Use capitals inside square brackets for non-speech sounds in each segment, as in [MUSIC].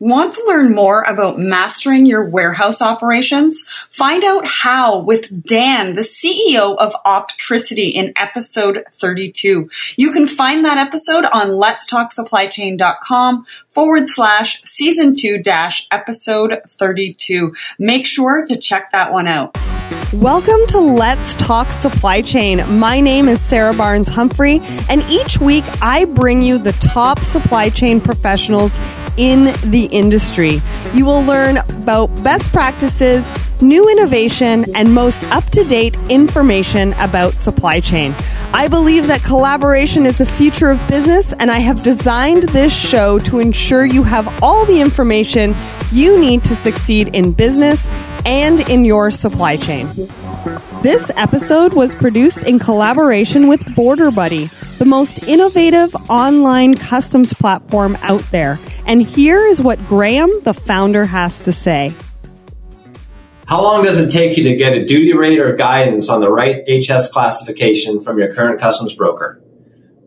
Want to learn more about mastering your warehouse operations? Find out how with Dan, the CEO of Optricity in episode 32. You can find that episode on letstalksupplychain.com forward slash season two dash episode 32. Make sure to check that one out. Welcome to Let's Talk Supply Chain. My name is Sarah Barnes Humphrey, and each week I bring you the top supply chain professionals in the industry. You will learn about best practices, new innovation, and most up to date information about supply chain. I believe that collaboration is the future of business, and I have designed this show to ensure you have all the information you need to succeed in business and in your supply chain. This episode was produced in collaboration with Border Buddy, the most innovative online customs platform out there. And here is what Graham, the founder, has to say. How long does it take you to get a duty rate or guidance on the right HS classification from your current customs broker?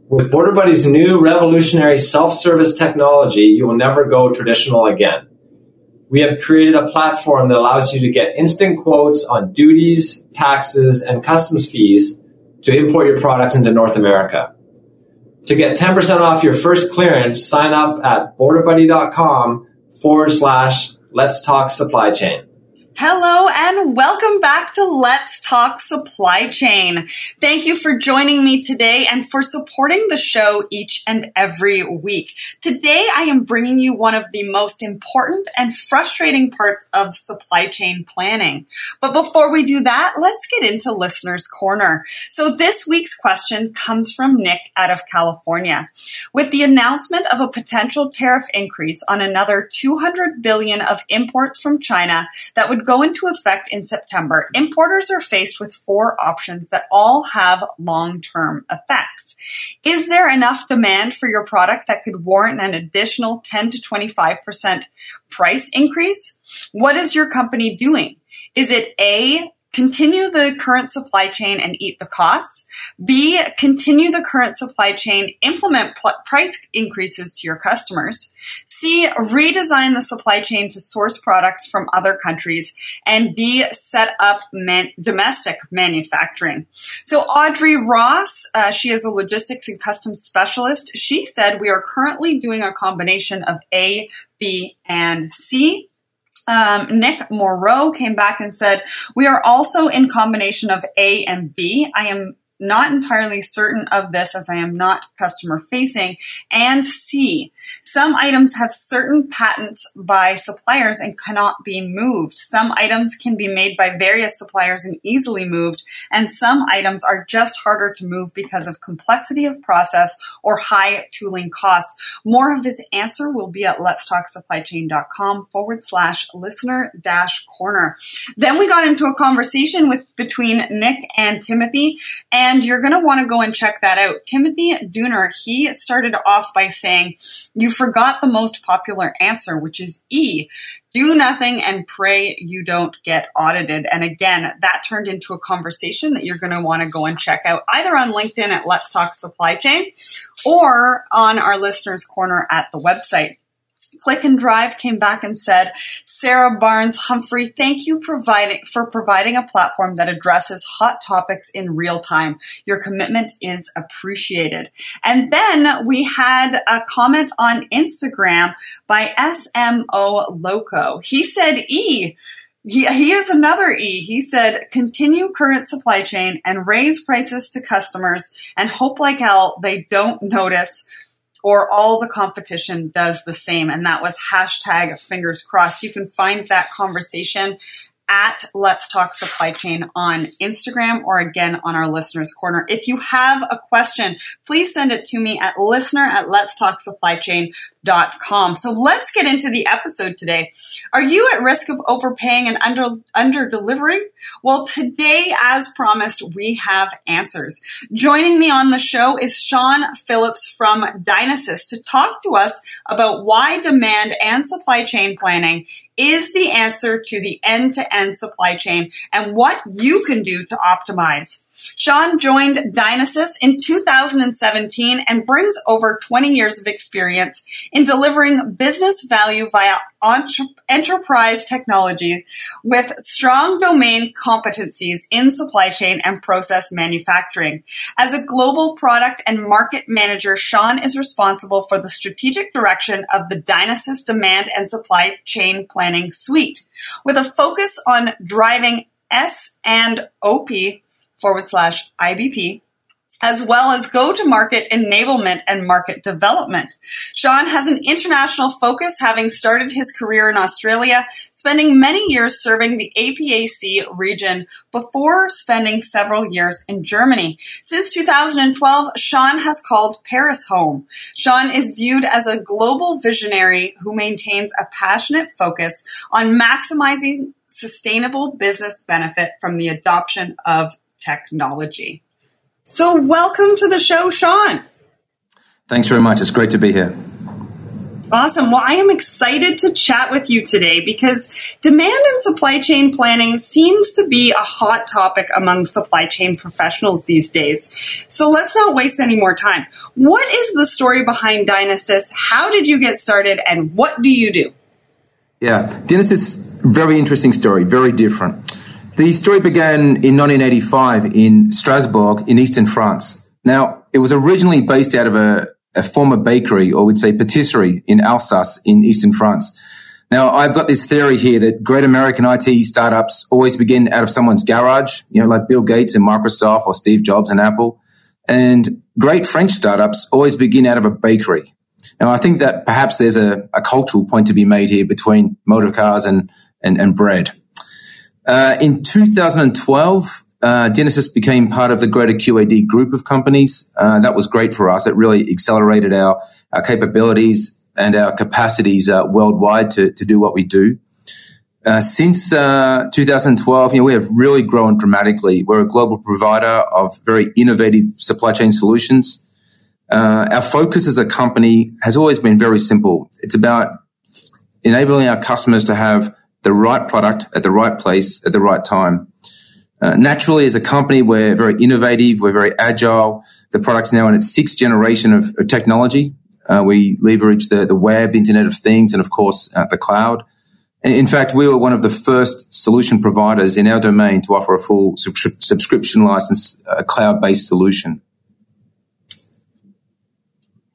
With Border Buddy's new revolutionary self-service technology, you will never go traditional again. We have created a platform that allows you to get instant quotes on duties, taxes, and customs fees to import your products into North America. To get 10% off your first clearance, sign up at borderbuddy.com forward slash let's talk supply chain. Hello and welcome back to Let's Talk Supply Chain. Thank you for joining me today and for supporting the show each and every week. Today I am bringing you one of the most important and frustrating parts of supply chain planning. But before we do that, let's get into Listener's Corner. So this week's question comes from Nick out of California. With the announcement of a potential tariff increase on another 200 billion of imports from China that would go into effect in September, importers are faced with four options that all have long-term effects. Is there enough demand for your product that could warrant an additional 10 to 25% price increase? What is your company doing? Is it A, continue the current supply chain and eat the costs. B, continue the current supply chain, implement pl- price increases to your customers. C, redesign the supply chain to source products from other countries. And D, set up man- domestic manufacturing. So Audrey Ross, uh, she is a logistics and customs specialist. She said we are currently doing a combination of A, B, and C. Um, Nick Moreau came back and said, we are also in combination of A and B. I am not entirely certain of this as I am not customer facing. And C, some items have certain patents by suppliers and cannot be moved. Some items can be made by various suppliers and easily moved, and some items are just harder to move because of complexity of process or high tooling costs. More of this answer will be at letstalksupplychain.com forward slash listener dash corner. Then we got into a conversation with between Nick and Timothy and and you're going to want to go and check that out. Timothy Dooner, he started off by saying, You forgot the most popular answer, which is E. Do nothing and pray you don't get audited. And again, that turned into a conversation that you're going to want to go and check out either on LinkedIn at Let's Talk Supply Chain or on our listeners corner at the website. Click and Drive came back and said, Sarah Barnes Humphrey, thank you providing, for providing a platform that addresses hot topics in real time. Your commitment is appreciated. And then we had a comment on Instagram by SMO Loco. He said, E, he, he is another E. He said, continue current supply chain and raise prices to customers and hope like hell they don't notice or all the competition does the same. And that was hashtag fingers crossed. You can find that conversation at Let's Talk Supply Chain on Instagram or again on our listeners corner. If you have a question, please send it to me at listener at let's talk supply chain.com. So let's get into the episode today. Are you at risk of overpaying and under, under delivering? Well, today, as promised, we have answers. Joining me on the show is Sean Phillips from Dynasys to talk to us about why demand and supply chain planning is the answer to the end to end supply chain and what you can do to optimize. Sean joined Dynasys in 2017 and brings over 20 years of experience in delivering business value via entre- enterprise technology with strong domain competencies in supply chain and process manufacturing. As a global product and market manager, Sean is responsible for the strategic direction of the Dynasys demand and supply chain planning suite with a focus on driving S and OP forward slash IBP as well as go to market enablement and market development. Sean has an international focus, having started his career in Australia, spending many years serving the APAC region before spending several years in Germany. Since 2012, Sean has called Paris home. Sean is viewed as a global visionary who maintains a passionate focus on maximizing sustainable business benefit from the adoption of technology. So, welcome to the show, Sean. Thanks very much. It's great to be here. Awesome. Well, I am excited to chat with you today because demand and supply chain planning seems to be a hot topic among supply chain professionals these days. So let's not waste any more time. What is the story behind Dynasys? How did you get started and what do you do? Yeah, Dynasys, very interesting story, very different. The story began in 1985 in Strasbourg in eastern France. Now, it was originally based out of a, a former bakery, or we'd say patisserie in Alsace in eastern France. Now, I've got this theory here that great American IT startups always begin out of someone's garage, you know, like Bill Gates and Microsoft or Steve Jobs and Apple. And great French startups always begin out of a bakery. Now, I think that perhaps there's a, a cultural point to be made here between motor cars and, and, and bread. Uh, in 2012, uh, Dynasys became part of the greater QAD group of companies. Uh, that was great for us. It really accelerated our, our capabilities and our capacities uh, worldwide to, to do what we do. Uh, since uh, 2012, you know, we have really grown dramatically. We're a global provider of very innovative supply chain solutions. Uh, our focus as a company has always been very simple. It's about enabling our customers to have the right product at the right place at the right time. Uh, naturally, as a company, we're very innovative, we're very agile. The product's now in its sixth generation of, of technology. Uh, we leverage the, the web, Internet of Things, and of course, uh, the cloud. In fact, we were one of the first solution providers in our domain to offer a full subscription license uh, cloud based solution.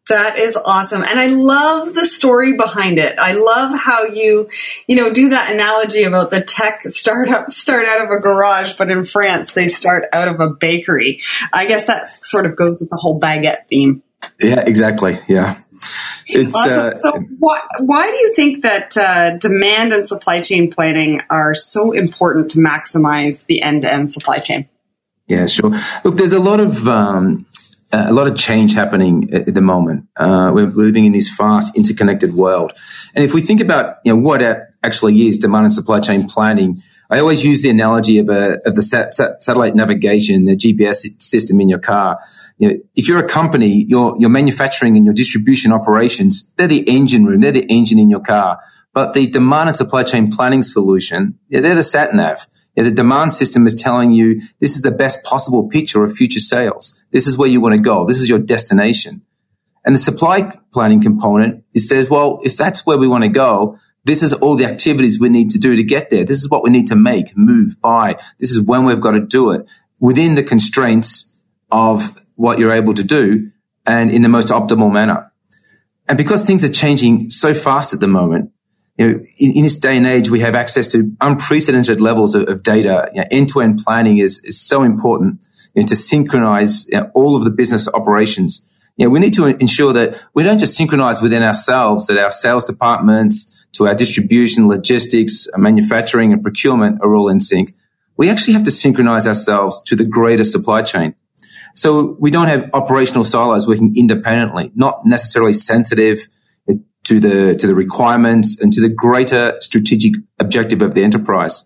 That is awesome. And I love the story behind it. I love how you, you know, do that analogy about the tech startup [LAUGHS] start out of a garage, but in France they start out of a bakery. I guess that sort of goes with the whole baguette theme. Yeah, exactly. Yeah. It's, awesome. uh, so why, why do you think that uh, demand and supply chain planning are so important to maximize the end-to-end supply chain? Yeah, sure. Look, there's a lot of um, a lot of change happening at, the moment. Uh, we're living in this fast, interconnected world. And if we think about you know, what actually is demand and supply chain planning, I always use the analogy of, a, of the sat- sat- satellite navigation, the GPS system in your car. You know, if you're a company, your, your manufacturing and your distribution operations, they're the engine room, they're the engine in your car. But the demand and supply chain planning solution, yeah, they're the sat nav. The demand system is telling you this is the best possible picture of future sales. This is where you want to go. This is your destination. And the supply planning component, it says, well, if that's where we want to go, this is all the activities we need to do to get there. This is what we need to make, move, buy. This is when we've got to do it within the constraints of what you're able to do and in the most optimal manner. And because things are changing so fast at the moment, you know, in, in, this day and age, we have access to unprecedented levels of, of data. You know, end-to-end planning is, is so important you know, to synchronize you know, all of the business operations. You we need to ensure that we don't just synchronize within ourselves, that our sales departments, to our distribution, logistics, manufacturing, and procurement are all in sync. We actually have to synchronize ourselves to the greater supply chain. So we don't have operational silos working independently, not necessarily sensitive to the, to the requirements and to the greater strategic objective of the enterprise.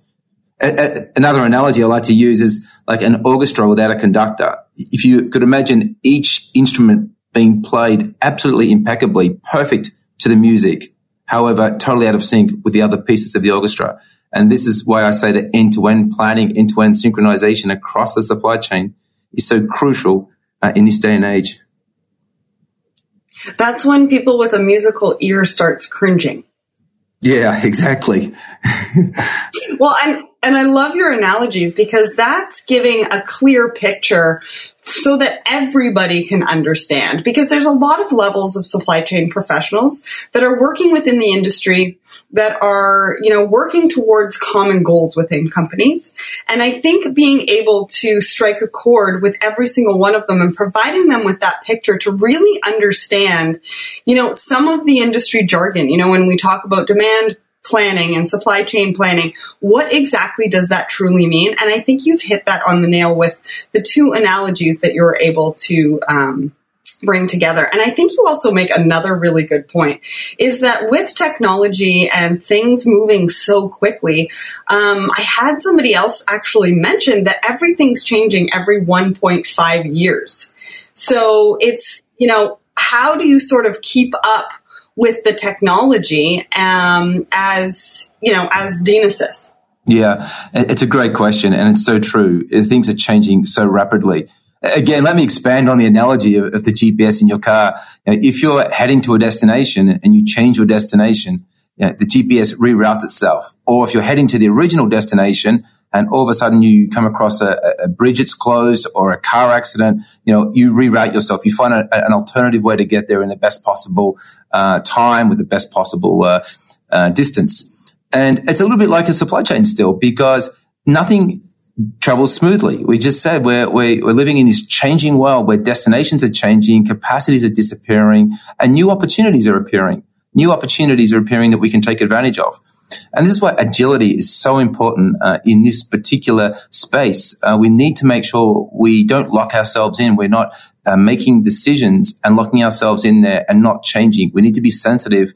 A, a, another analogy I like to use is like an orchestra without a conductor. If you could imagine each instrument being played absolutely impeccably, perfect to the music, however, totally out of sync with the other pieces of the orchestra. And this is why I say that end to end planning, end to end synchronization across the supply chain is so crucial uh, in this day and age. That's when people with a musical ear starts cringing. Yeah, exactly. [LAUGHS] well, and and I love your analogies because that's giving a clear picture so that everybody can understand because there's a lot of levels of supply chain professionals that are working within the industry that are, you know, working towards common goals within companies. And I think being able to strike a chord with every single one of them and providing them with that picture to really understand, you know, some of the industry jargon, you know, when we talk about demand planning and supply chain planning. What exactly does that truly mean? And I think you've hit that on the nail with the two analogies that you're able to um, bring together. And I think you also make another really good point is that with technology and things moving so quickly, um, I had somebody else actually mention that everything's changing every 1.5 years. So it's, you know, how do you sort of keep up with the technology um, as you know as Dynasys? Yeah, it's a great question, and it's so true. Things are changing so rapidly. Again, let me expand on the analogy of, of the GPS in your car. You know, if you're heading to a destination and you change your destination, you know, the GPS reroutes itself. Or if you're heading to the original destination and all of a sudden you come across a, a bridge that's closed or a car accident, you know, you reroute yourself. You find a, an alternative way to get there in the best possible uh, time with the best possible uh, uh, distance. And it's a little bit like a supply chain still because nothing travels smoothly. We just said we're, we're, we're living in this changing world where destinations are changing, capacities are disappearing, and new opportunities are appearing. New opportunities are appearing that we can take advantage of. And this is why agility is so important uh, in this particular space. Uh, we need to make sure we don't lock ourselves in. We're not uh, making decisions and locking ourselves in there and not changing. We need to be sensitive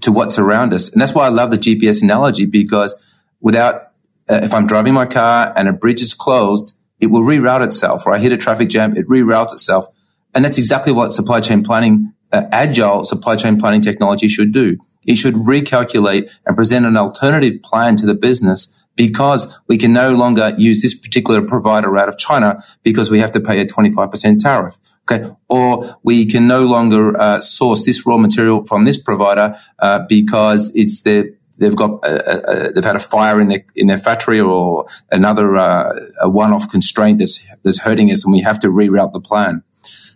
to what's around us. And that's why I love the GPS analogy because without, uh, if I'm driving my car and a bridge is closed, it will reroute itself or I hit a traffic jam, it reroutes itself. And that's exactly what supply chain planning, uh, agile supply chain planning technology should do. It should recalculate and present an alternative plan to the business because we can no longer use this particular provider out of China because we have to pay a 25% tariff. Okay. Or we can no longer uh, source this raw material from this provider uh, because it's they've got a, a, they've had a fire in their in their factory or another uh, a one-off constraint that's that's hurting us, and we have to reroute the plan.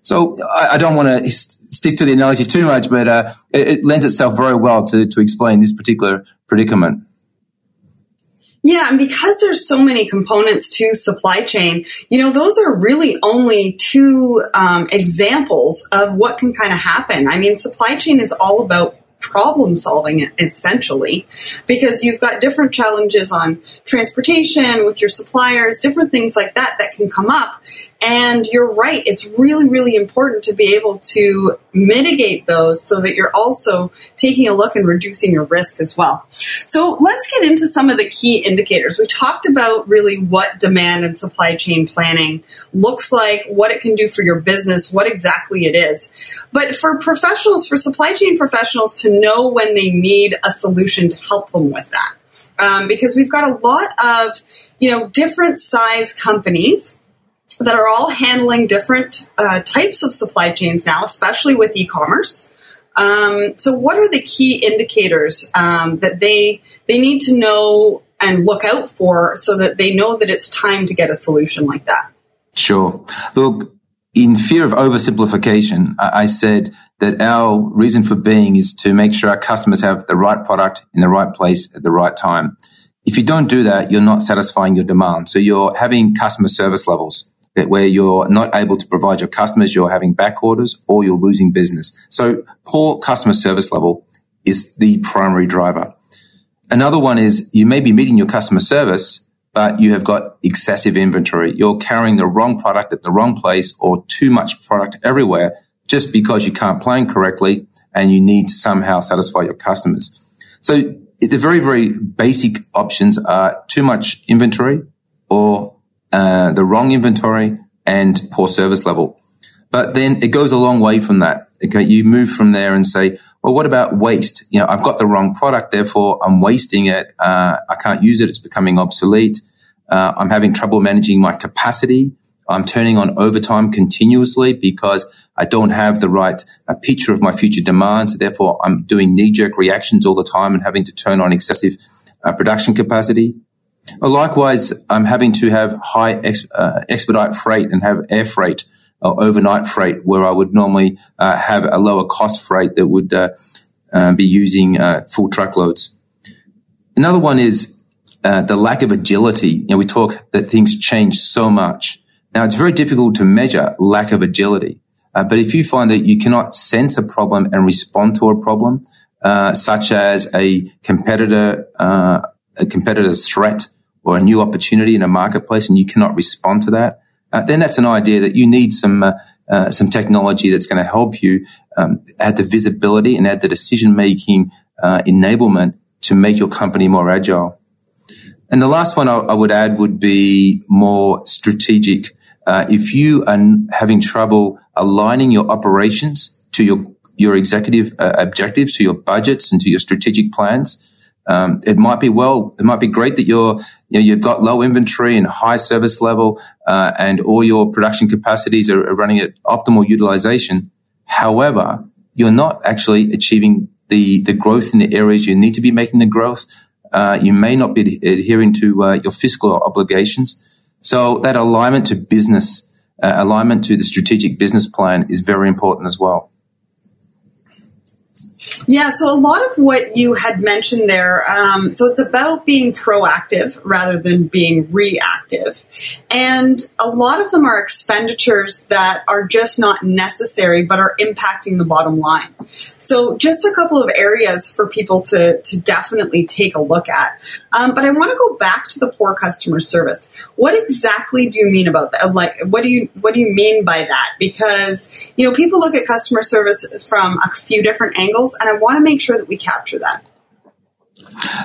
So I, I don't want to stick to the analogy too much, but uh, it, it, lends itself very well to to explain this particular predicament. Yeah, and because there's so many components to supply chain, you know, those are really only two um, examples of what can kind of happen. I mean, supply chain is all about problem solving essentially because you've got different challenges on transportation with your suppliers, different things like that that can come up. And you're right, it's really, really important to be able to mitigate those so that you're also taking a look and reducing your risk as well. So let's get into some of the key indicators. We talked about really what demand and supply chain planning looks like, what it can do for your business, what exactly it is. But for professionals, for supply chain professionals to know when they need a solution to help them with that. Um, because we've got a lot of, you know, different size companies that are all handling different uh, types of supply chains now, especially with e-commerce. Um, so, what are the key indicators um, that they they need to know and look out for so that they know that it's time to get a solution like that? Sure. Look, in fear of oversimplification, I said that our reason for being is to make sure our customers have the right product in the right place at the right time. If you don't do that, you're not satisfying your demand. So you're having customer service levels where you're not able to provide your customers, you're having back orders or you're losing business. So poor customer service level is the primary driver. Another one is you may be meeting your customer service, but you have got excessive inventory. You're carrying the wrong product at the wrong place or too much product everywhere just because you can't plan correctly and you need to somehow satisfy your customers. So the very, very basic options are too much inventory or uh, the wrong inventory and poor service level. But then it goes a long way from that. Okay. You move from there and say, well, what about waste? You know, I've got the wrong product. Therefore I'm wasting it. Uh, I can't use it. It's becoming obsolete. Uh, I'm having trouble managing my capacity I'm turning on overtime continuously because I don't have the right uh, picture of my future demand. So therefore, I'm doing knee jerk reactions all the time and having to turn on excessive uh, production capacity. Likewise, I'm having to have high ex- uh, expedite freight and have air freight or overnight freight where I would normally uh, have a lower cost freight that would uh, uh, be using full truckloads. Another one is the lack of agility. You know, we talk that things change so much. Now, it's very difficult to measure lack of agility. Uh, but if you find that you cannot sense a problem and respond to a problem, uh, such as a competitor, uh, a competitor's threat or a new opportunity in a marketplace, and you cannot respond to that, uh, then that's an idea that you need some uh, uh, some technology that's going to help you um, add the visibility and add the decision making enablement to make your company more agile. And the last one I, I would add would be more strategic uh, if you are having trouble aligning your operations to your your executive uh, objectives, to your budgets, and to your strategic plans, um, it might be well, it might be great that you're you know you've got low inventory and high service level, uh, and all your production capacities are, are running at optimal utilization. However, you're not actually achieving the the growth in the areas you need to be making the growth. Uh, you may not be adhering to uh, your fiscal obligations. So that alignment to business, uh, alignment to the strategic business plan is very important as well. Yeah, so a lot of what you had mentioned there, um, so it's about being proactive rather than being reactive. And a lot of them are expenditures that are just not necessary but are impacting the bottom line. So just a couple of areas for people to, to definitely take a look at. Um, but I want to go back to the poor customer service. What exactly do you mean about that? Like, what do you what do you mean by that? Because you know, people look at customer service from a few different angles, and I want to make sure that we capture that.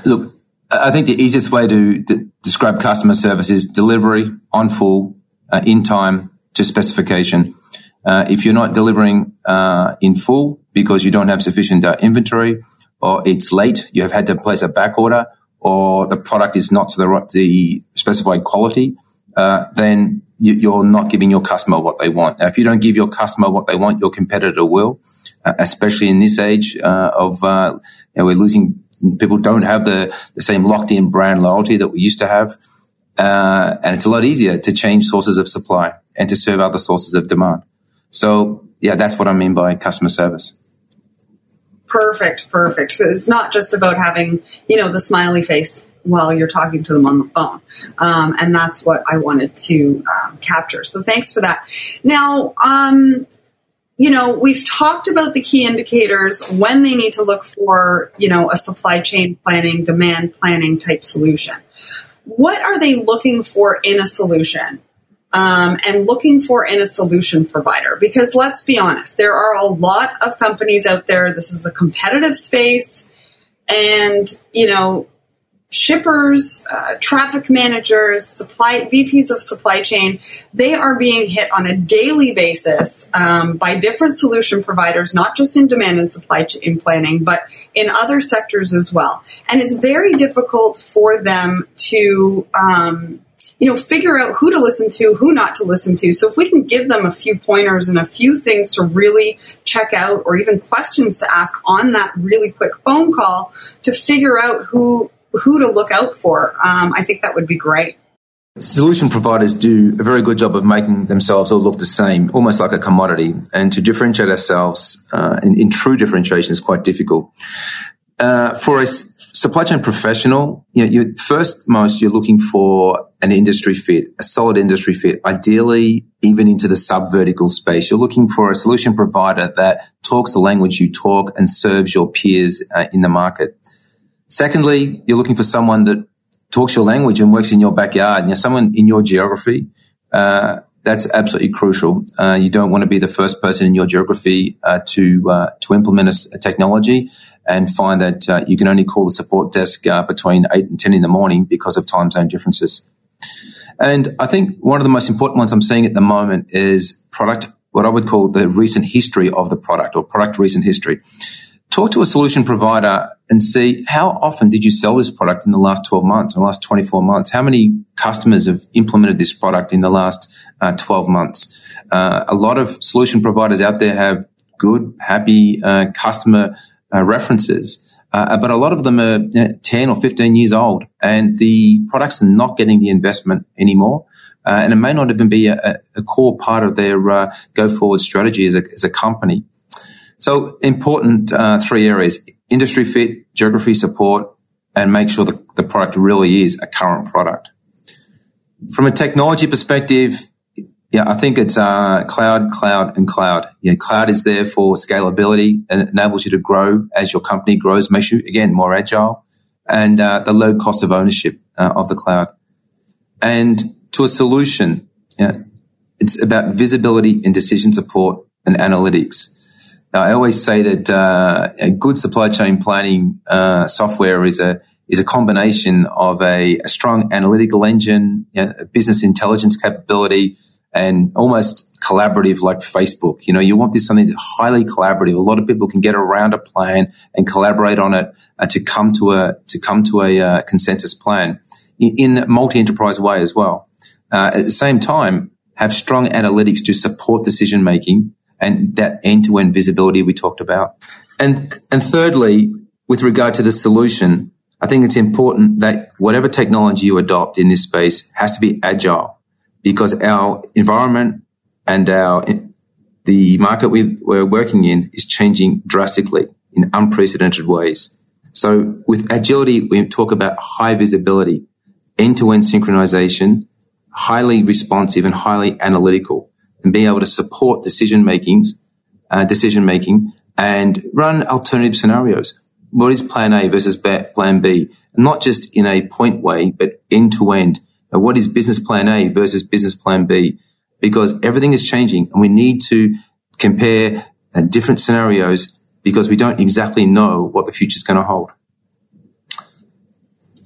Look, I think the easiest way to d- describe customer service is delivery on full, uh, in time to specification. Uh, if you're not delivering uh, in full because you don't have sufficient uh, inventory, or it's late, you have had to place a back order, or the product is not to the, the specified quality, uh, then you, are not giving your customer what they want. Now, if you don't give your customer what they want, your competitor will. Uh, especially in this age uh, of uh, you know, we're losing people don't have the, the same locked in brand loyalty that we used to have. Uh, and it's a lot easier to change sources of supply and to serve other sources of demand. So yeah, that's what I mean by customer service. Perfect, perfect. It's not just about having, you know, the smiley face while you're talking to them on the phone. Um, and that's what I wanted to um, capture. So thanks for that. Now, um, you know, we've talked about the key indicators when they need to look for, you know, a supply chain planning, demand planning type solution. What are they looking for in a solution? Um, and looking for in a solution provider. Because let's be honest, there are a lot of companies out there. This is a competitive space. And, you know, shippers, uh, traffic managers, supply VPs of supply chain, they are being hit on a daily basis um, by different solution providers, not just in demand and supply chain planning, but in other sectors as well. And it's very difficult for them to. Um, you know, figure out who to listen to, who not to listen to. So if we can give them a few pointers and a few things to really check out or even questions to ask on that really quick phone call to figure out who who to look out for, um, I think that would be great. Solution providers do a very good job of making themselves all look the same, almost like a commodity. And to differentiate ourselves uh, in, in, true differentiation is quite difficult. Uh, for a supply chain professional, you know, first most you're looking for an industry fit, a solid industry fit, ideally even into the sub vertical space. You're looking for a solution provider that talks the language you talk and serves your peers uh, in the market. Secondly, you're looking for someone that talks your language and works in your backyard. You know, someone in your geography. Uh, that's absolutely crucial. Uh, you don't want to be the first person in your geography uh, to uh, to implement a, a, technology and find that uh, you can only call the support desk uh, between eight and ten in the morning because of time zone differences. And I think one of the most important ones I'm seeing at the moment is product, what I would call the recent history of the product or product recent history talk to a solution provider and see how often did you sell this product in the last 12 months or last 24 months? How many customers have implemented this product in the last uh, 12 months. Uh, a lot of solution providers out there have good, happy uh, customer uh, references. Uh, but a lot of them are 10 or 15 years old and the products are not getting the investment anymore. Uh, and it may not even be a, a core part of their uh, go forward strategy as a, as a, company. So important uh, three areas: industry fit, geography support, and make sure the, the product really is a current product. From a technology perspective, yeah, I think it's uh, cloud, cloud, and cloud. Yeah, cloud is there for scalability and enables you to grow as your company grows, makes you again more agile, and uh, the low cost of ownership uh, of the cloud. And to a solution. Yeah, it's about visibility and decision support and analytics. I always say that uh, a good supply chain planning uh, software is a is a combination of a, a strong analytical engine, you know, business intelligence capability, and almost collaborative like Facebook. You know, you want this something that's highly collaborative. A lot of people can get around a plan and collaborate on it uh, to come to a to come to a uh, consensus plan in, in multi enterprise way as well uh, at the same time, have strong analytics to support decision making and that end to end visibility we talked about. And, and thirdly, with regard to the solution, I think it's important that whatever technology you adopt in this space has to be agile because our environment and our, the market we, we're working in is changing drastically in unprecedented ways. So with agility, we talk about high visibility, end to end synchronization, highly responsive and highly analytical and being able to support decision makings, uh, decision making and run alternative scenarios. What is plan A versus plan B? Not just in a point way, but end to end. What is business plan A versus business plan B? Because everything is changing and we need to compare uh, different scenarios because we don't exactly know what the future is going to hold.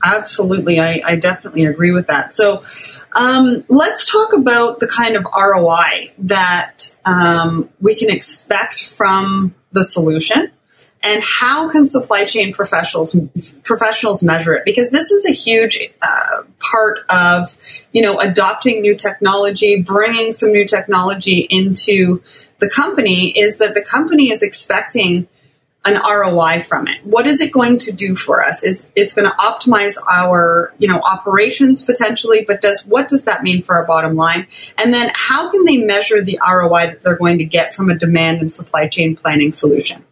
Absolutely. I, I definitely agree with that. So um, let's talk about the kind of ROI that um, we can expect from the solution and how can supply chain professionals professionals measure it because this is a huge uh, part of you know adopting new technology bringing some new technology into the company is that the company is expecting an ROI from it. What is it going to do for us? It's it's going to optimize our, you know, operations potentially, but does what does that mean for our bottom line? And then how can they measure the ROI that they're going to get from a demand and supply chain planning solution?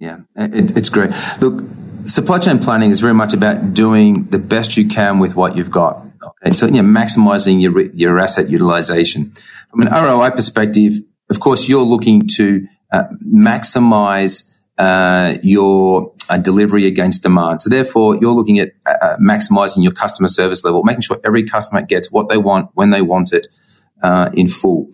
Yeah, it, it's great. Look, supply chain planning is very much about doing the best you can with what you've got. Okay, so you know, maximizing your your asset utilization. From an ROI perspective, of course, you're looking to uh, maximize uh, your uh, delivery against demand. So therefore, you're looking at uh, uh, maximizing your customer service level, making sure every customer gets what they want when they want it uh, in full.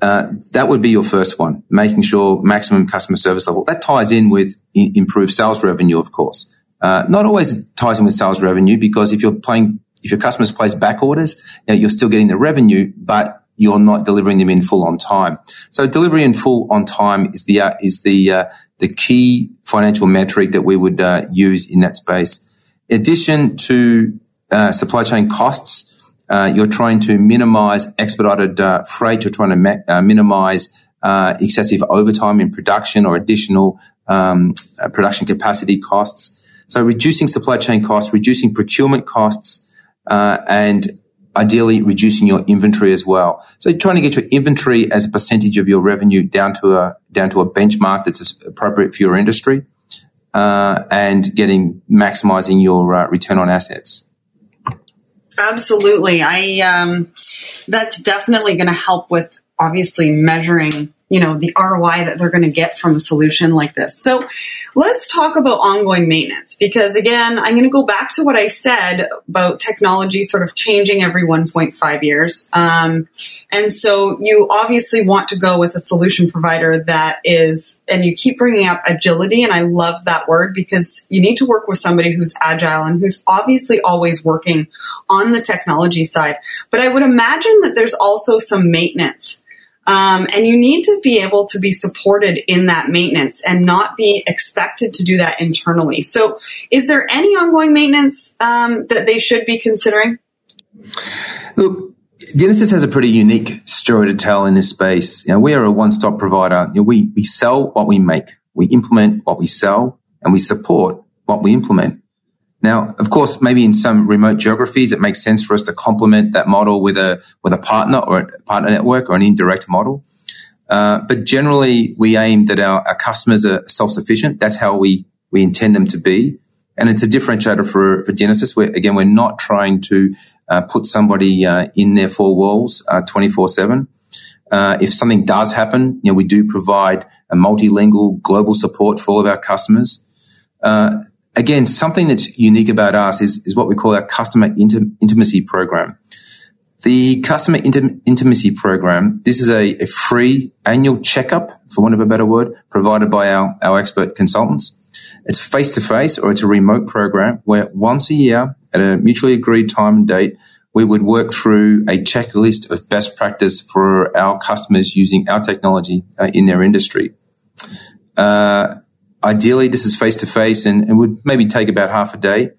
Uh, that would be your first one, making sure maximum customer service level. That ties in with I- improved sales revenue, of course. not always ties in with sales revenue because if you're playing, if your customers place back orders, you know, you're still getting the revenue, but you're not delivering them in full on time. So delivery in full on time is the uh, is the uh, the key financial metric that we would uh, use in that space. In addition to uh, supply chain costs, uh, you're trying to minimize expedited uh, freight. You're trying to minimize uh, excessive overtime in production or additional um, production capacity costs. So reducing supply chain costs, reducing procurement costs, and ideally reducing your inventory as well. So trying to get your inventory as a percentage of your revenue down to a down to a benchmark that's appropriate for your industry, uh, and getting maximizing your uh, return on assets. Absolutely, I um, that's definitely going to help with obviously measuring you know the ROI that they're going to get from a solution like this. So let's talk about ongoing maintenance because again, I'm going to go back to what I said about technology sort of changing every 1.5 years. Um, and so you obviously want to go with a solution provider that is, and you keep bringing up agility, and I love that word because you need to work with somebody who's agile and who's obviously always working on the technology side. But I would imagine that there's also some maintenance um, and you need to be able to be supported in that maintenance and not be expected to do that internally. So, is there any ongoing maintenance um, that they should be considering? Look, Dynasys has a pretty unique story to tell in this space. You know, we are a one-stop provider. You know, we, we sell what we make, we implement what we sell, and we support what we implement. Now, of course, maybe in some remote geographies, it makes sense for us to complement that model with a with a partner or a partner network or an indirect model. Uh, but generally, we aim that our, our customers are self sufficient. That's how we we intend them to be, and it's a differentiator for for Dynasys. We're, again, we're not trying to uh, put somebody uh, in their four walls uh, twenty four seven. Uh, if something does happen, you know, we do provide a multilingual global support for all of our customers. Uh, again, something that's unique about us is, is what we call our customer intim- intimacy program. The customer intim- intimacy program, this is a, a, free annual checkup, for want of a better word, provided by our, our expert consultants. It's face to face or it's a remote program where once a year at a mutually agreed time and date, we would work through a checklist of best practice for our customers using our technology uh, in their industry. Uh, Ideally, this is face to face and would maybe take about half a day.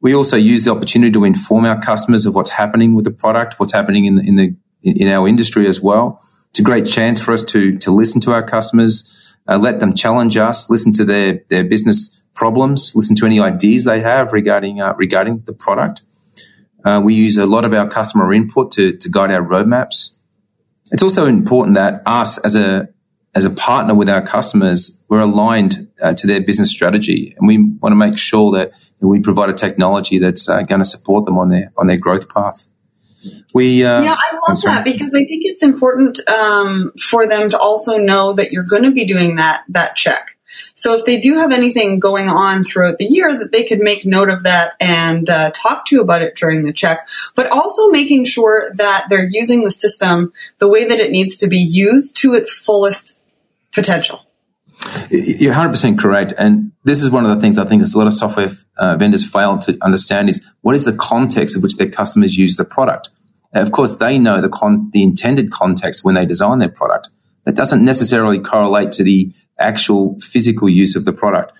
We also use the opportunity to inform our customers of what's happening with the product, what's happening in the, in the in our industry as well. It's a great chance for us to to listen to our customers, uh, let them challenge us, listen to their their business problems, listen to any ideas they have regarding uh, regarding the product. Uh, we use a lot of our customer input to to guide our roadmaps. It's also important that us as a as a partner with our customers, we're aligned uh, to their business strategy, and we want to make sure that we provide a technology that's uh, going to support them on their on their growth path. We uh, yeah, I love that because I think it's important um, for them to also know that you're going to be doing that that check. So if they do have anything going on throughout the year, that they could make note of that and uh, talk to you about it during the check. But also making sure that they're using the system the way that it needs to be used to its fullest potential. You're 100% correct. And this is one of the things I think there's a lot of software uh, vendors fail to understand is what is the context of which their customers use the product? of course, they know the, con- the intended context when they design their product. That doesn't necessarily correlate to the actual physical use of the product.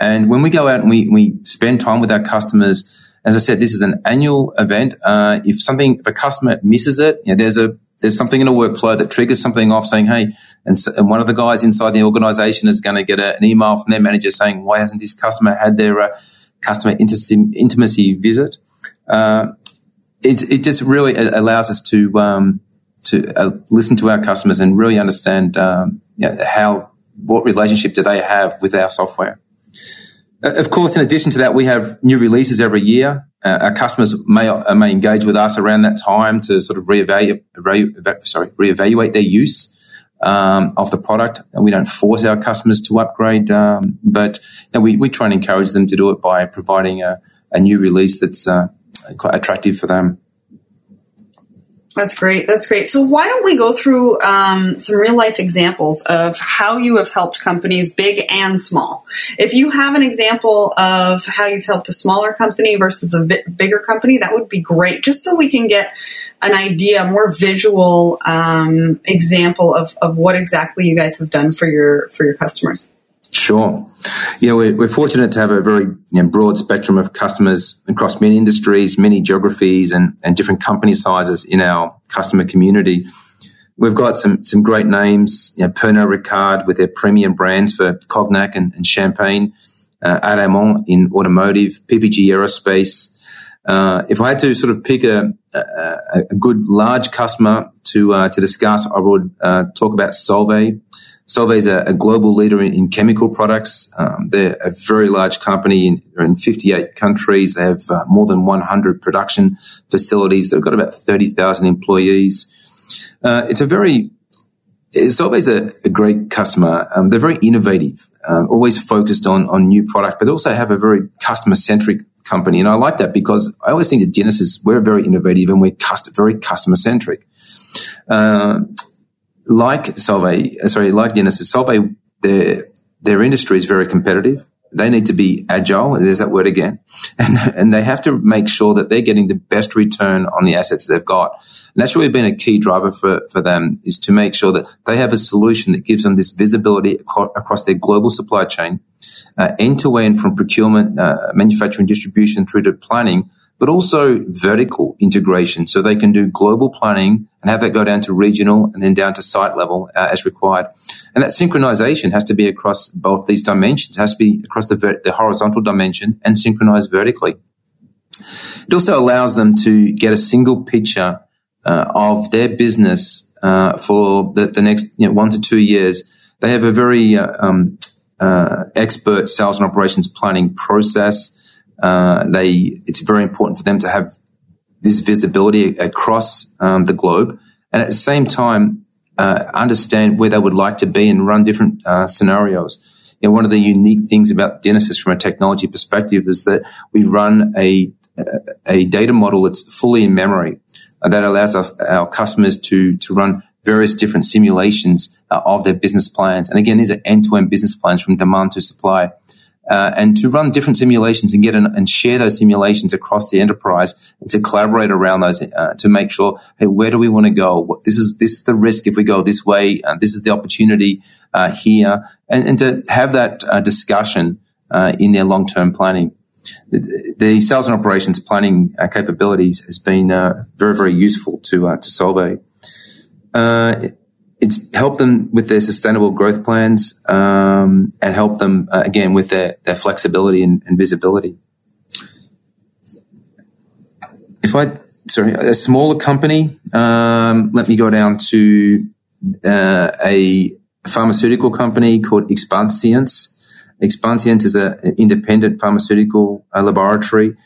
And when we go out and we, we spend time with our customers, as I said, this is an annual event. Uh, if something, if a customer misses it, you know, there's a there's something in a workflow that triggers something off saying, hey, and, so, and one of the guys inside the organization is going to get a, an email from their manager saying, why hasn't this customer had their uh, customer intimacy, intimacy visit? Uh, it, it just really allows us to um, to uh, listen to our customers and really understand um, you know, how what relationship do they have with our software. Uh, of course, in addition to that, we have new releases every year. Uh, our customers may uh, may engage with us around that time to sort of reevaluate, re- sorry, reevaluate their use um, of the product. And we don't force our customers to upgrade, um, but you know, we we try and encourage them to do it by providing a, a new release that's uh, quite attractive for them. That's great. That's great. So why don't we go through um, some real life examples of how you have helped companies, big and small? If you have an example of how you've helped a smaller company versus a bigger company, that would be great, just so we can get an idea, more visual um, example of, of what exactly you guys have done for your for your customers. Sure. Yeah, we're, we're, fortunate to have a very you know, broad spectrum of customers across many industries, many geographies, and, and different company sizes in our customer community. We've got some some great names, you know, Pernod Ricard with their premium brands for cognac and, and champagne, uh, in automotive, PPG Aerospace. Uh, if I had to sort of pick a, a, a good large customer to uh, to discuss, I would uh, talk about Solvay Solvay is a, a, global leader in, in chemical products. Um, they're a very large company in, in 58 countries. They have uh, more than 100 production facilities. They've got about 30,000 employees. Uh, it's a very Solvay is a, a, great customer. Um, they're very innovative, um, always focused on on new product, but also have a very customer centric company. And I like that because I always think that Dynasys we're very innovative and we're very customer centric. Uh, like Solvay, uh, sorry, like Dynasys, Solvay, their their industry is very competitive. They need to be agile. There's that word again, [LAUGHS] and and they have to make sure that they're getting the best return on the assets they've got. And that's really been a key driver for, for them is to make sure that they have a solution that gives them this visibility across their global supply chain, end to end from procurement, uh, manufacturing, distribution through to planning, but also vertical integration. So they can do global planning and have that go down to regional and then down to site level uh, as required. And that synchronization has to be across both these dimensions, it has to be across the, ver- the horizontal dimension and synchronized vertically. It also allows them to get a single picture uh, of their business uh, for the, the next you know, one to two years. They have a very uh, um, uh, expert sales and operations planning process. Uh, they it's very important for them to have this visibility across um, the globe, and at the same time uh, understand where they would like to be and run different scenarios. You know, one of the unique things about Dynasys from a technology perspective is that we run a a data model that's fully in memory uh, that allows us our customers to to run various different simulations uh, of their business plans. And again, these are end to end business plans from demand to supply. Uh, and to run different simulations and get an, and share those simulations across the enterprise and to collaborate around those uh, to make sure, hey, where do we want to go? What, this is this is the risk if we go this way. Uh, this is the opportunity uh, here, and, and to have that uh, discussion in their long term planning the, sales and operations planning uh, capabilities has been uh, very, very useful to uh, to Solvay. Uh, it's helped them with their sustainable growth plans um, and helped them uh, again with their, their flexibility and, and, visibility. If I sorry a smaller company, um, let me go down to uh, a pharmaceutical company called Expanscience. Expanscience is an independent pharmaceutical uh, laboratory,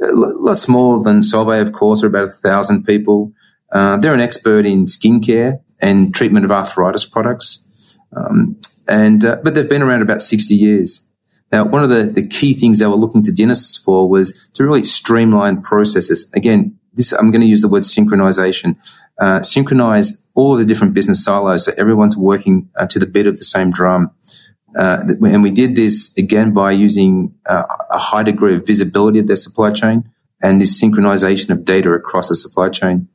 a lot smaller than Solvay, of course, are about a thousand people. Uh, they're an expert in skincare and treatment of arthritis products, um, and uh, but they've been around about sixty years. Now, one of the, the key things they were looking to Dynasys for was to really streamline processes. Again, this I'm going to use the word synchronization. Uh, synchronize all the different business silos so everyone's working uh, to the beat of the same drum. Uh, and we did this again by using uh, a high degree of visibility of their supply chain and this synchronization of data across the supply chain.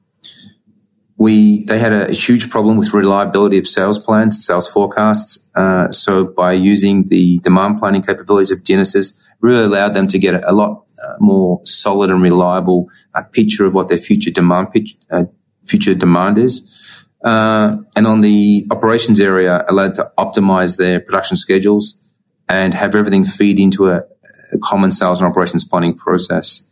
We they had a, huge problem with reliability of sales plans, sales forecasts. Uh, so by using the demand planning capabilities of Dynasys, really allowed them to get a, lot uh, more solid and reliable uh, picture of what their future demand pitch, future demand is. Uh, and on the operations area, allowed to optimize their production schedules and have everything feed into a, a common sales and operations planning process.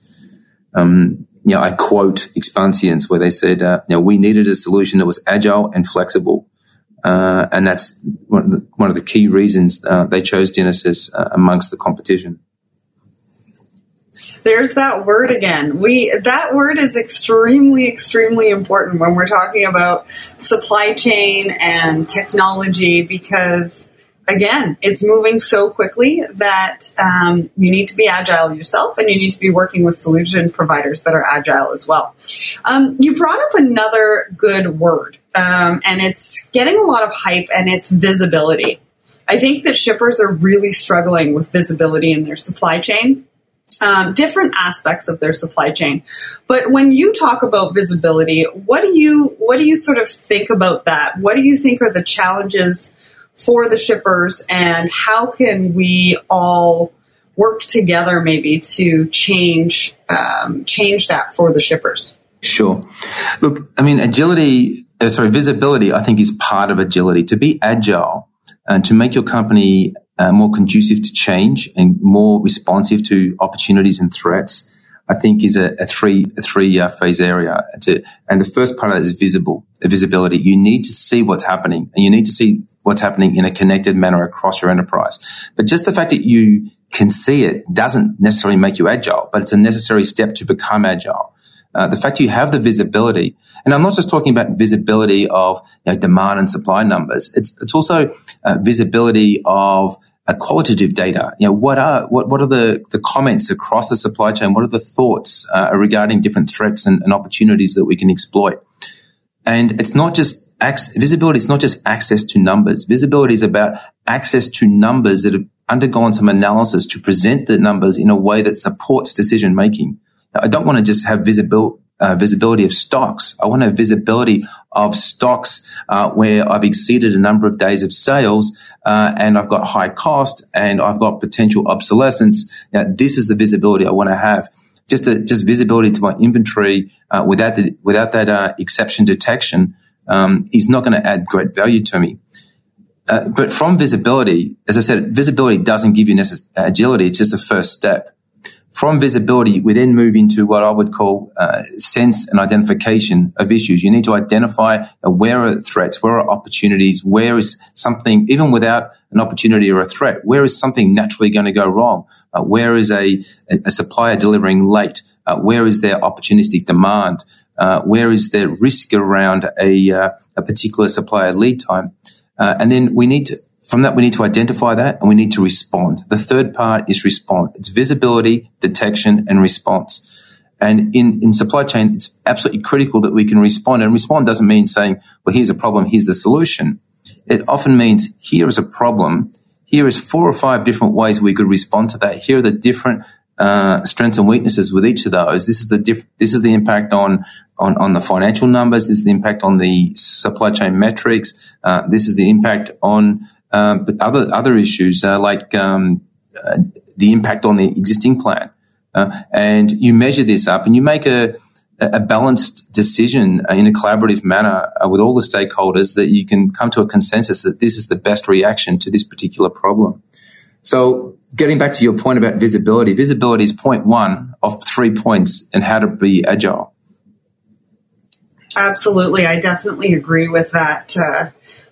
Um, you know, I quote Expanscience where they said, uh, you know, we needed a solution that was agile and flexible. Uh, and that's one of, the, one of the, key reasons uh, they chose Dynasys uh, amongst the competition. There's that word again. We that word is extremely, extremely important when we're talking about supply chain and technology because again, it's moving so quickly that um, you need to be agile yourself and you need to be working with solution providers that are agile as well. Um, you brought up another good word, um, and it's getting a lot of hype and it's visibility. I think that shippers are really struggling with visibility in their supply chain um, different aspects of their supply chain. But when you talk about visibility, what do you what do you sort of think about that? What do you think are the challenges for the shippers, and how can we all work together maybe to change um, change that for the shippers? Sure. Look, I mean, agility, uh, sorry, visibility, I think is part of agility. To be agile and to make your company uh, more conducive to change and more responsive to opportunities and threats, I think is a, a three a three uh, phase area. To, and the first part of that is visible visibility. You need to see what's happening, and you need to see what's happening in a connected manner across your enterprise. But just the fact that you can see it doesn't necessarily make you agile, but it's a necessary step to become agile. Uh, the fact you have the visibility, and I'm not just talking about visibility of you know, demand and supply numbers. It's it's also uh, visibility of qualitative data. You know, what are what what are the the comments across the supply chain? What are the thoughts uh, regarding different threats and, and, opportunities that we can exploit? And it's not just ac- visibility. It's not just access to numbers. Visibility is about access to numbers that have undergone some analysis to present the numbers in a way that supports decision making. I don't want to just have visibility uh, visibility of stocks. I want to have visibility of stocks uh, where I've exceeded a number of days of sales uh, and I've got high cost and I've got potential obsolescence. Now, this is the visibility I want to have. just a, just visibility to my inventory uh, without the, without that uh, exception detection um, is not going to add great value to me. Uh, but from visibility, as I said, visibility doesn't give you necess- agility. It's just the first step. From visibility, we then move into what I would call uh, sense and identification of issues. You need to identify uh, where are threats, where are opportunities, where is something, even without an opportunity or a threat, where is something naturally going to go wrong? Uh, where is a, a supplier delivering late? Uh, where is their opportunistic demand? Uh, where is there risk around a, uh, a particular supplier lead time? and then we need to from that, we need to identify that and we need to respond. The third part is respond. It's visibility, detection, and response. And in, in supply chain, it's absolutely critical that we can respond. And respond doesn't mean saying, well, here's a problem, here's the solution. It often means here is a problem. Here is four or five different ways we could respond to that. Here are the different uh, strengths and weaknesses with each of those. This is the diff- this is the impact on on, on the financial numbers. This is the impact on the supply chain metrics. Uh, this is the impact on um, but other other issues uh, like um, uh, the impact on the existing plan, uh, and you measure this up, and you make a a balanced decision in a collaborative manner uh, with all the stakeholders that you can come to a consensus that this is the best reaction to this particular problem. So, getting back to your point about visibility, visibility is point one of three points in how to be agile. Absolutely, I definitely agree with that. Uh,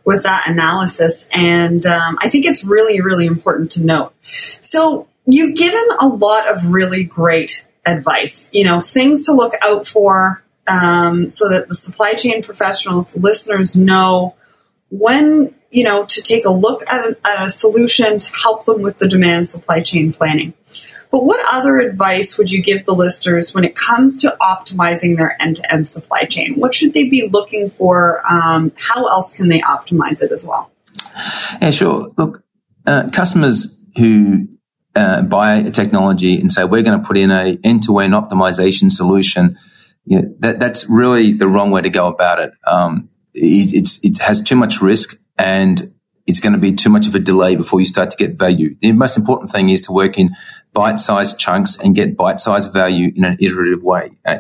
with that analysis. And um, I think it's really, really important to note. So you've given a lot of really great advice, you know, things to look out for um, so that the supply chain professionals, listeners know when, you know, to take a look at a, at a solution to help them with the demand supply chain planning. But what other advice would you give the listeners when it comes to optimizing their end to end supply chain? What should they be looking for? Um, how else can they optimize it as well? Yeah, sure. Look, uh, customers who uh, buy a technology and say we're going to put in a end to end optimization solution, you know, that that's really the wrong way to go about it. Um, it, it has too much risk and it's going to be too much of a delay before you start to get value. The most important thing is to work in bite-sized chunks and get bite-sized value in an iterative way. Uh,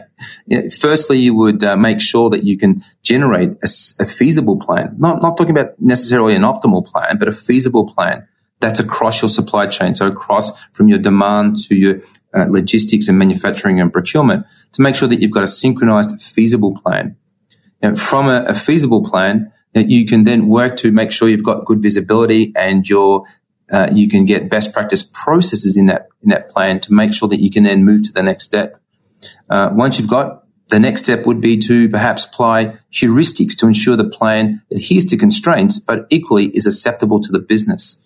firstly, you would uh, make sure that you can generate a, a, feasible plan. Not, not talking about necessarily an optimal plan, but a feasible plan that's across your supply chain. So across from your demand to your uh, logistics and manufacturing and procurement to make sure that you've got a synchronized feasible plan. from a, a feasible plan, you can then work to make sure you've got good visibility and your uh, you can get best practice processes in that in that plan to make sure that you can then move to the next step. Uh, once you've got the next step would be to perhaps apply heuristics to ensure the plan adheres to constraints, but equally is acceptable to the business.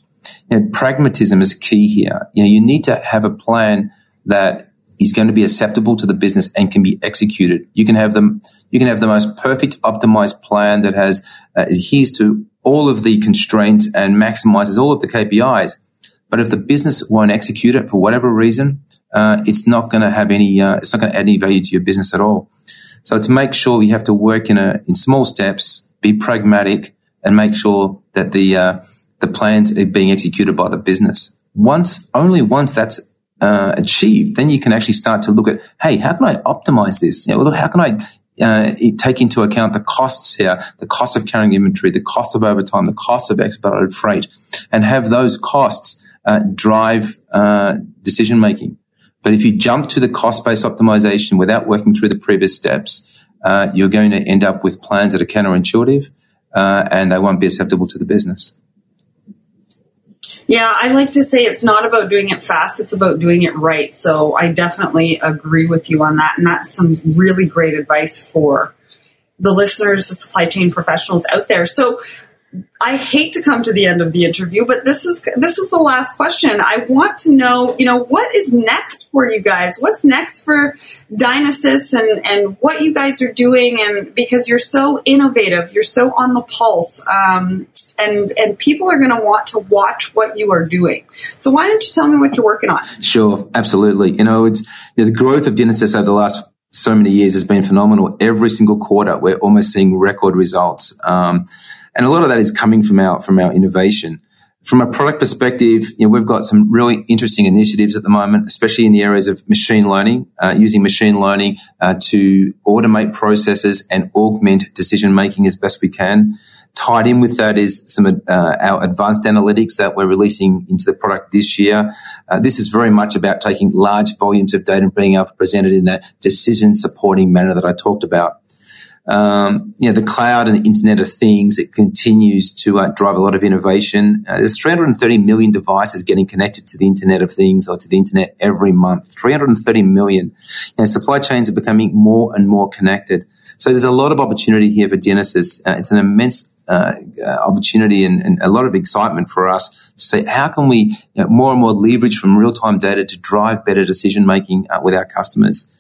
You know, pragmatism is key here. You know, you need to have a plan that is going to be acceptable to the business and can be executed. You can have them, you can have the most perfect optimized plan that has uh, adheres to all of the constraints and maximizes all of the KPIs. But if the business won't execute it for whatever reason, uh, it's not going to have any, uh, it's not going to add any value to your business at all. So to make sure you have to work in a, in small steps, be pragmatic and make sure that the, uh, the plans are being executed by the business. Once, only once that's uh, achieved, then you can actually start to look at, hey, how can I optimize this? You know, how can I uh, take into account the costs here, the cost of carrying inventory, the cost of overtime, the cost of expedited freight, and have those costs uh, drive uh, decision making. But if you jump to the cost based optimization without working through the previous steps, uh, you're going to end up with plans that are counterintuitive uh, and they won't be acceptable to the business. Yeah, I like to say it's not about doing it fast, it's about doing it right. So I definitely agree with you on that. And that's some really great advice for the listeners, the supply chain professionals out there. So I hate to come to the end of the interview, but this is this is the last question. I want to know, you know, what is next for you guys? What's next for Dynasys and and what you guys are doing? And because you're so innovative, you're so on the pulse. Um, and and people are going to want to watch what you are doing. So why don't you tell me what you're working on? Sure, absolutely. You know, it's you know, the growth of Dynasys over the last so many years has been phenomenal. Every single quarter, we're almost seeing record results, um, and a lot of that is coming from our from our innovation. From a product perspective, you know, we've got some really interesting initiatives at the moment, especially in the areas of machine learning, uh, using machine learning uh, to automate processes and augment decision making as best we can. Tied in with that is some uh, our advanced analytics that we're releasing into the product this year. Uh, this is very much about taking large volumes of data and being able to present it in that decision supporting manner that I talked about um, you know, the cloud and the Internet of Things, it continues to uh, drive a lot of innovation. Uh, there's 330 million devices getting connected to the Internet of Things or to the Internet every month. 330 million. You know, supply chains are becoming more and more connected. So there's a lot of opportunity here for Dynasys. Uh, it's an immense uh, uh, opportunity and, and, a lot of excitement for us to say how can we you know, more and more leverage from real time data to drive better decision making uh, with our customers.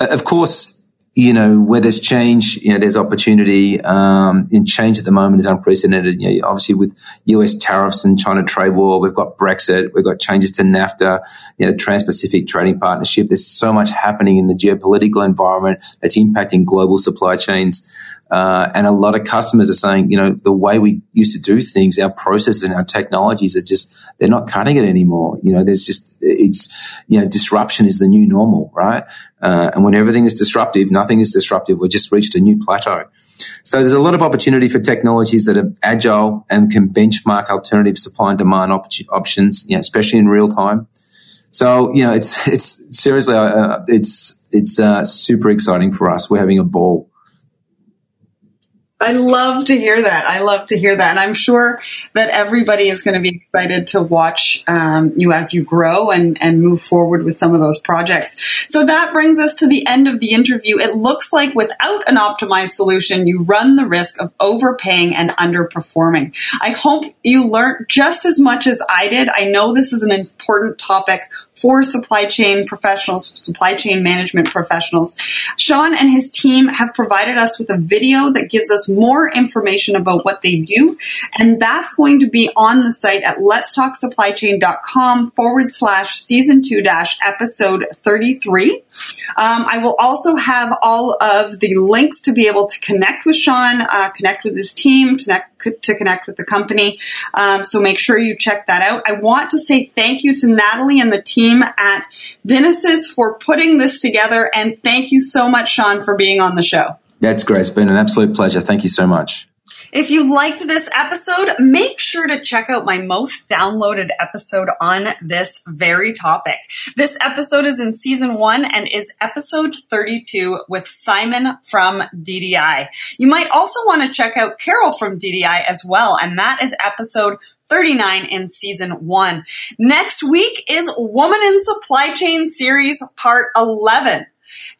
of course, you know, where there's change, you know, there's opportunity. Um, in change at the moment is unprecedented. You know, obviously with US tariffs and China trade war, we've got Brexit, we've got changes to NAFTA, you know, the Trans-Pacific Trading Partnership. There's so much happening in the geopolitical environment that's impacting global supply chains. Uh, and a lot of customers are saying, you know, the way we used to do things, our processes and our technologies are just, they're not cutting it anymore. You know, there's just, it's, you know, disruption is the new normal, right? Uh, and when everything is disruptive, nothing is disruptive. We've just reached a new plateau. So there's a lot of opportunity for technologies that are agile and can benchmark alternative supply and demand op- options, you know, especially in real time. So, you know, it's, it's seriously, uh, it's, it's, uh, super exciting for us. We're having a ball. I love to hear that. I love to hear that. And I'm sure that everybody is going to be excited to watch um, you as you grow and, and move forward with some of those projects. So that brings us to the end of the interview. It looks like without an optimized solution, you run the risk of overpaying and underperforming. I hope you learned just as much as I did. I know this is an important topic for supply chain professionals, supply chain management professionals. Sean and his team have provided us with a video that gives us more information about what they do. And that's going to be on the site at letstalksupplychain.com forward slash season two dash episode 33. Um, I will also have all of the links to be able to connect with Sean, uh, connect with his team, connect to connect with the company. Um, so make sure you check that out. I want to say thank you to Natalie and the team at Dynasys for putting this together. And thank you so much, Sean, for being on the show. That's great. It's been an absolute pleasure. Thank you so much. If you liked this episode, make sure to check out my most downloaded episode on this very topic. This episode is in season one and is episode 32 with Simon from DDI. You might also want to check out Carol from DDI as well, and that is episode 39 in season one. Next week is Woman in Supply Chain series part 11.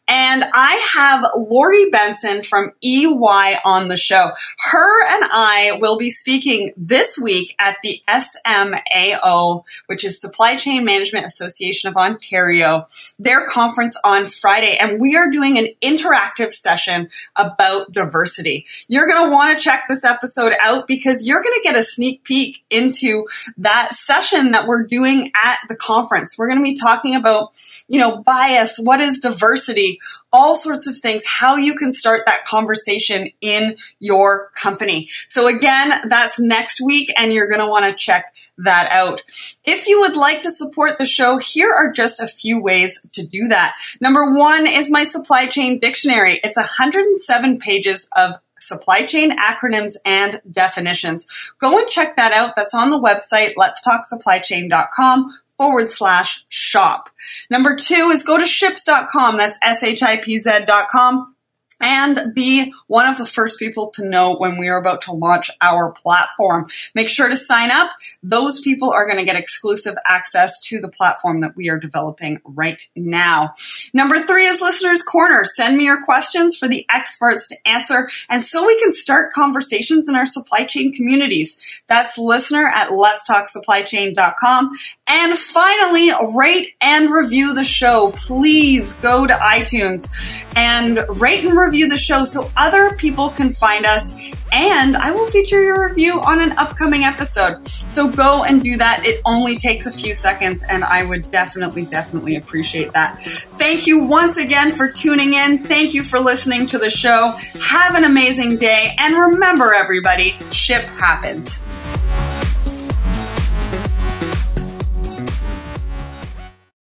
And I have Lori Benson from EY on the show. Her and I will be speaking this week at the SMAO, which is Supply Chain Management Association of Ontario, their conference on Friday. And we are doing an interactive session about diversity. You're going to want to check this episode out because you're going to get a sneak peek into that session that we're doing at the conference. We're going to be talking about, you know, bias. What is diversity? All sorts of things, how you can start that conversation in your company. So again, that's next week and you're going to want to check that out. If you would like to support the show, here are just a few ways to do that. Number one is my supply chain dictionary. It's 107 pages of supply chain acronyms and definitions. Go and check that out. That's on the website, letstalksupplychain.com forward slash shop. Number two is go to shipz.com. That's S-H-I-P-Z.com and be one of the first people to know when we are about to launch our platform. Make sure to sign up. Those people are going to get exclusive access to the platform that we are developing right now. Number three is Listener's Corner. Send me your questions for the experts to answer and so we can start conversations in our supply chain communities. That's listener at letstalksupplychain.com. And finally, rate and review the show. Please go to iTunes and rate and review review the show so other people can find us, and I will feature your review on an upcoming episode. So go and do that. It only takes a few seconds, and I would definitely, definitely appreciate that. Thank you once again for tuning in. Thank you for listening to the show. Have an amazing day, and remember, everybody, ship happens.